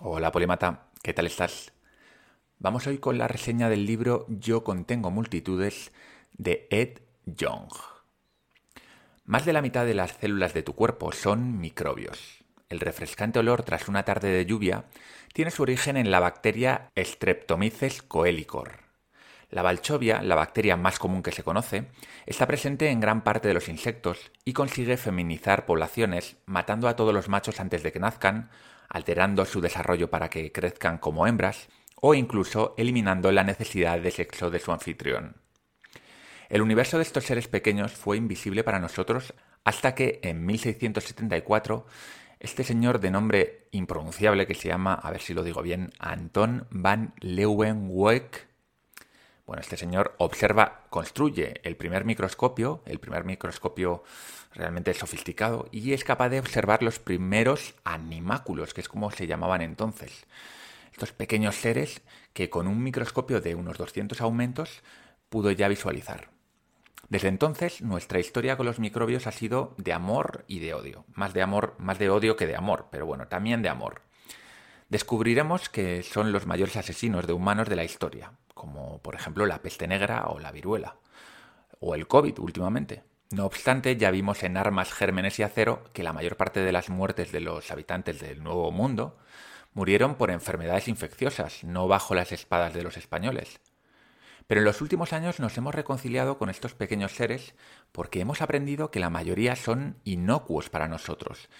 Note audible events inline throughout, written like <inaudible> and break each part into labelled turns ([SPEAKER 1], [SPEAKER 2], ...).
[SPEAKER 1] Hola Polimata, ¿qué tal estás? Vamos hoy con la reseña del libro Yo contengo multitudes de Ed Young. Más de la mitad de las células de tu cuerpo son microbios. El refrescante olor tras una tarde de lluvia tiene su origen en la bacteria Streptomyces coelicor. La balchovia, la bacteria más común que se conoce, está presente en gran parte de los insectos y consigue feminizar poblaciones, matando a todos los machos antes de que nazcan, alterando su desarrollo para que crezcan como hembras, o incluso eliminando la necesidad de sexo de su anfitrión. El universo de estos seres pequeños fue invisible para nosotros hasta que en 1674 este señor de nombre impronunciable que se llama, a ver si lo digo bien, Anton van Leeuwenhoek, bueno, este señor observa, construye el primer microscopio, el primer microscopio realmente sofisticado, y es capaz de observar los primeros animáculos, que es como se llamaban entonces. Estos pequeños seres que con un microscopio de unos 200 aumentos pudo ya visualizar. Desde entonces, nuestra historia con los microbios ha sido de amor y de odio. Más de amor, más de odio que de amor, pero bueno, también de amor. Descubriremos que son los mayores asesinos de humanos de la historia, como por ejemplo la peste negra o la viruela, o el COVID últimamente. No obstante, ya vimos en Armas, Gérmenes y Acero que la mayor parte de las muertes de los habitantes del Nuevo Mundo murieron por enfermedades infecciosas, no bajo las espadas de los españoles. Pero en los últimos años nos hemos reconciliado con estos pequeños seres porque hemos aprendido que la mayoría son inocuos para nosotros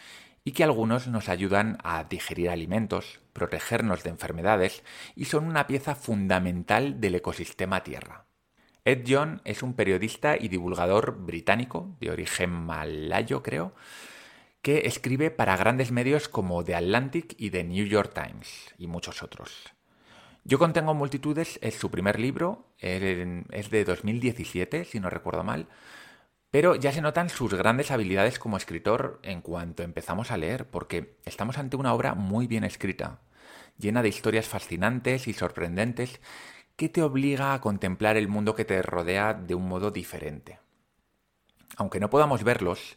[SPEAKER 1] y que algunos nos ayudan a digerir alimentos, protegernos de enfermedades y son una pieza fundamental del ecosistema Tierra. Ed John es un periodista y divulgador británico, de origen malayo creo, que escribe para grandes medios como The Atlantic y The New York Times y muchos otros. Yo contengo multitudes es su primer libro, es de 2017 si no recuerdo mal, pero ya se notan sus grandes habilidades como escritor en cuanto empezamos a leer, porque estamos ante una obra muy bien escrita, llena de historias fascinantes y sorprendentes que te obliga a contemplar el mundo que te rodea de un modo diferente. Aunque no podamos verlos,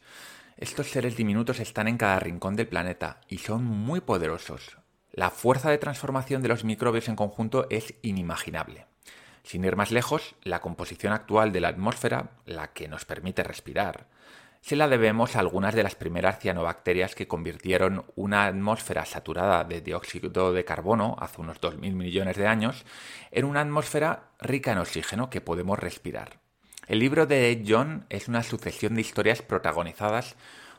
[SPEAKER 1] estos seres diminutos están en cada rincón del planeta y son muy poderosos. La fuerza de transformación de los microbios en conjunto es inimaginable. Sin ir más lejos, la composición actual de la atmósfera, la que nos permite respirar, se la debemos a algunas de las primeras cianobacterias que convirtieron una atmósfera saturada de dióxido de carbono hace unos 2.000 millones de años en una atmósfera rica en oxígeno que podemos respirar. El libro de Ed John es una sucesión de historias protagonizadas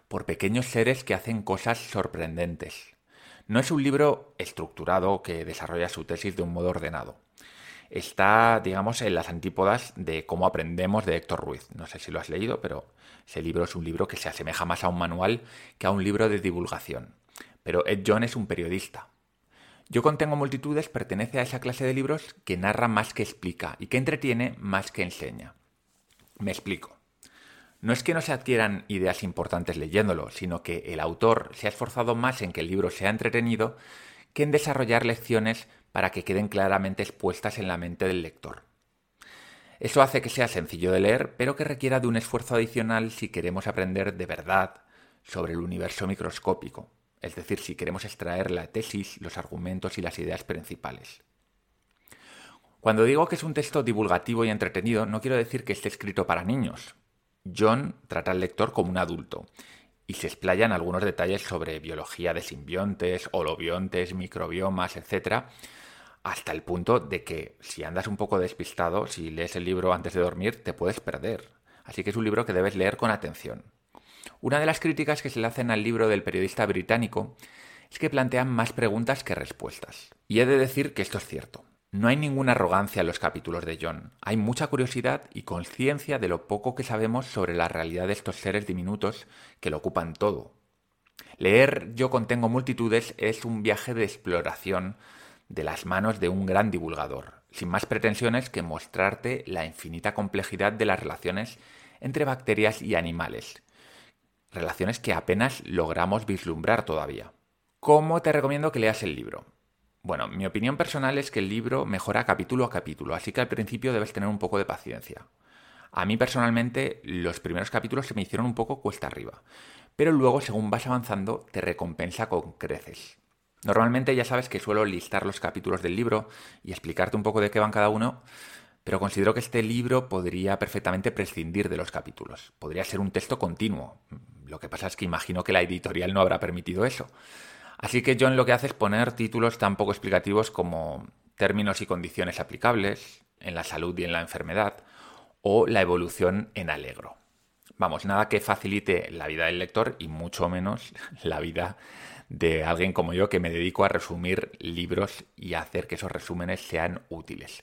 [SPEAKER 1] por pequeños seres que hacen cosas sorprendentes. No es un libro estructurado que desarrolla su tesis de un modo ordenado está, digamos, en las antípodas de cómo aprendemos de Héctor Ruiz. No sé si lo has leído, pero ese libro es un libro que se asemeja más a un manual que a un libro de divulgación. Pero Ed John es un periodista. Yo contengo multitudes pertenece a esa clase de libros que narra más que explica y que entretiene más que enseña. Me explico. No es que no se adquieran ideas importantes leyéndolo, sino que el autor se ha esforzado más en que el libro sea entretenido que en desarrollar lecciones para que queden claramente expuestas en la mente del lector. Eso hace que sea sencillo de leer, pero que requiera de un esfuerzo adicional si queremos aprender de verdad sobre el universo microscópico, es decir, si queremos extraer la tesis, los argumentos y las ideas principales. Cuando digo que es un texto divulgativo y entretenido, no quiero decir que esté escrito para niños. John trata al lector como un adulto y se explayan algunos detalles sobre biología de simbiontes, holobiontes, microbiomas, etc., hasta el punto de que si andas un poco despistado, si lees el libro antes de dormir, te puedes perder. Así que es un libro que debes leer con atención. Una de las críticas que se le hacen al libro del periodista británico es que plantean más preguntas que respuestas. Y he de decir que esto es cierto. No hay ninguna arrogancia en los capítulos de John. Hay mucha curiosidad y conciencia de lo poco que sabemos sobre la realidad de estos seres diminutos que lo ocupan todo. Leer Yo contengo multitudes es un viaje de exploración de las manos de un gran divulgador, sin más pretensiones que mostrarte la infinita complejidad de las relaciones entre bacterias y animales, relaciones que apenas logramos vislumbrar todavía. ¿Cómo te recomiendo que leas el libro? Bueno, mi opinión personal es que el libro mejora capítulo a capítulo, así que al principio debes tener un poco de paciencia. A mí personalmente los primeros capítulos se me hicieron un poco cuesta arriba, pero luego según vas avanzando te recompensa con creces. Normalmente ya sabes que suelo listar los capítulos del libro y explicarte un poco de qué van cada uno, pero considero que este libro podría perfectamente prescindir de los capítulos. Podría ser un texto continuo. Lo que pasa es que imagino que la editorial no habrá permitido eso. Así que John lo que hace es poner títulos tan poco explicativos como términos y condiciones aplicables en la salud y en la enfermedad o la evolución en alegro. Vamos, nada que facilite la vida del lector y mucho menos <laughs> la vida de alguien como yo que me dedico a resumir libros y a hacer que esos resúmenes sean útiles.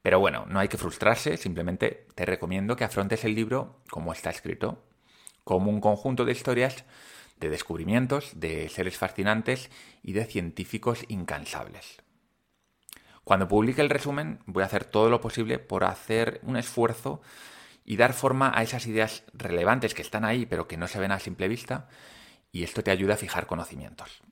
[SPEAKER 1] Pero bueno, no hay que frustrarse, simplemente te recomiendo que afrontes el libro como está escrito, como un conjunto de historias de descubrimientos, de seres fascinantes y de científicos incansables. Cuando publique el resumen voy a hacer todo lo posible por hacer un esfuerzo y dar forma a esas ideas relevantes que están ahí pero que no se ven a simple vista y esto te ayuda a fijar conocimientos.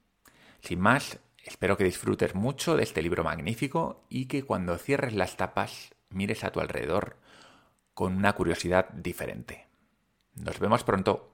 [SPEAKER 1] Sin más, espero que disfrutes mucho de este libro magnífico y que cuando cierres las tapas mires a tu alrededor con una curiosidad diferente. Nos vemos pronto.